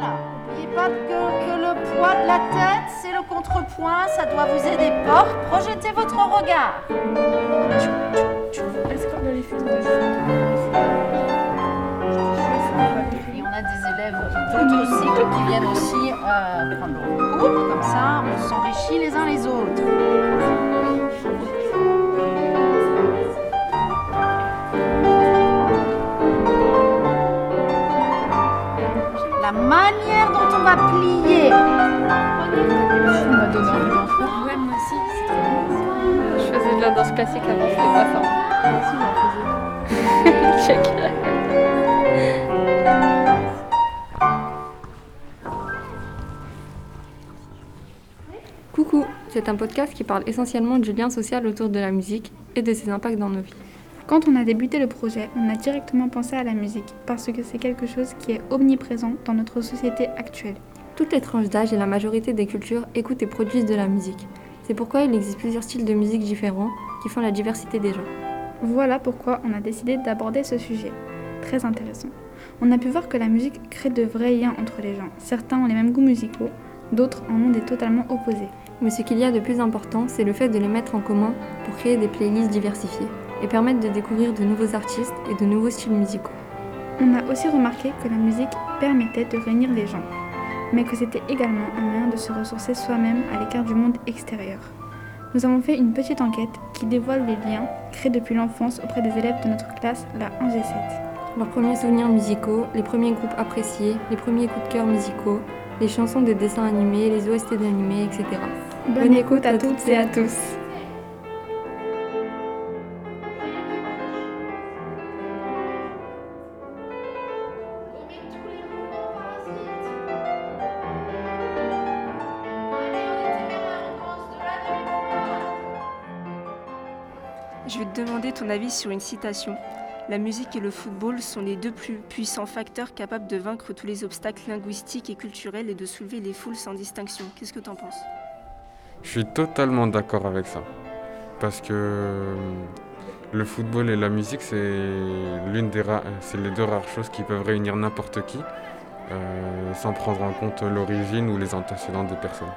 Voilà. N'oubliez pas que, que le poids de la tête, c'est le contrepoint, ça doit vous aider fort. Projetez votre regard. Est-ce qu'on a les fils de Et on a des élèves d'autres cycles qui viennent aussi euh, prendre leur cours. Comme ça, on s'enrichit les uns les autres. Manière dont on va plier. Tu m'as donné envie d'en faire. Ouais, moi aussi. Je faisais de la danse classique avant, je fais pas ça. Moi aussi. Coucou, c'est un podcast qui parle essentiellement du lien social autour de la musique et de ses impacts dans nos vies. Quand on a débuté le projet, on a directement pensé à la musique parce que c'est quelque chose qui est omniprésent dans notre société actuelle. Toutes les tranches d'âge et la majorité des cultures écoutent et produisent de la musique. C'est pourquoi il existe plusieurs styles de musique différents qui font la diversité des gens. Voilà pourquoi on a décidé d'aborder ce sujet. Très intéressant. On a pu voir que la musique crée de vrais liens entre les gens. Certains ont les mêmes goûts musicaux, d'autres en ont des totalement opposés. Mais ce qu'il y a de plus important, c'est le fait de les mettre en commun pour créer des playlists diversifiées et permettre de découvrir de nouveaux artistes et de nouveaux styles musicaux. On a aussi remarqué que la musique permettait de réunir les gens, mais que c'était également un moyen de se ressourcer soi-même à l'écart du monde extérieur. Nous avons fait une petite enquête qui dévoile les liens créés depuis l'enfance auprès des élèves de notre classe, la 1G7. Leurs premiers souvenirs musicaux, les premiers groupes appréciés, les premiers coups de cœur musicaux, les chansons de dessins animés, les OST d'animés, etc. Bonne écoute à toutes et à tous. Je vais te demander ton avis sur une citation. La musique et le football sont les deux plus puissants facteurs capables de vaincre tous les obstacles linguistiques et culturels et de soulever les foules sans distinction. Qu'est-ce que t'en penses? Je suis totalement d'accord avec ça. Parce que euh, le football et la musique, c'est l'une des c'est les deux rares choses qui peuvent réunir n'importe qui, euh, sans prendre en compte l'origine ou les antécédents des personnes.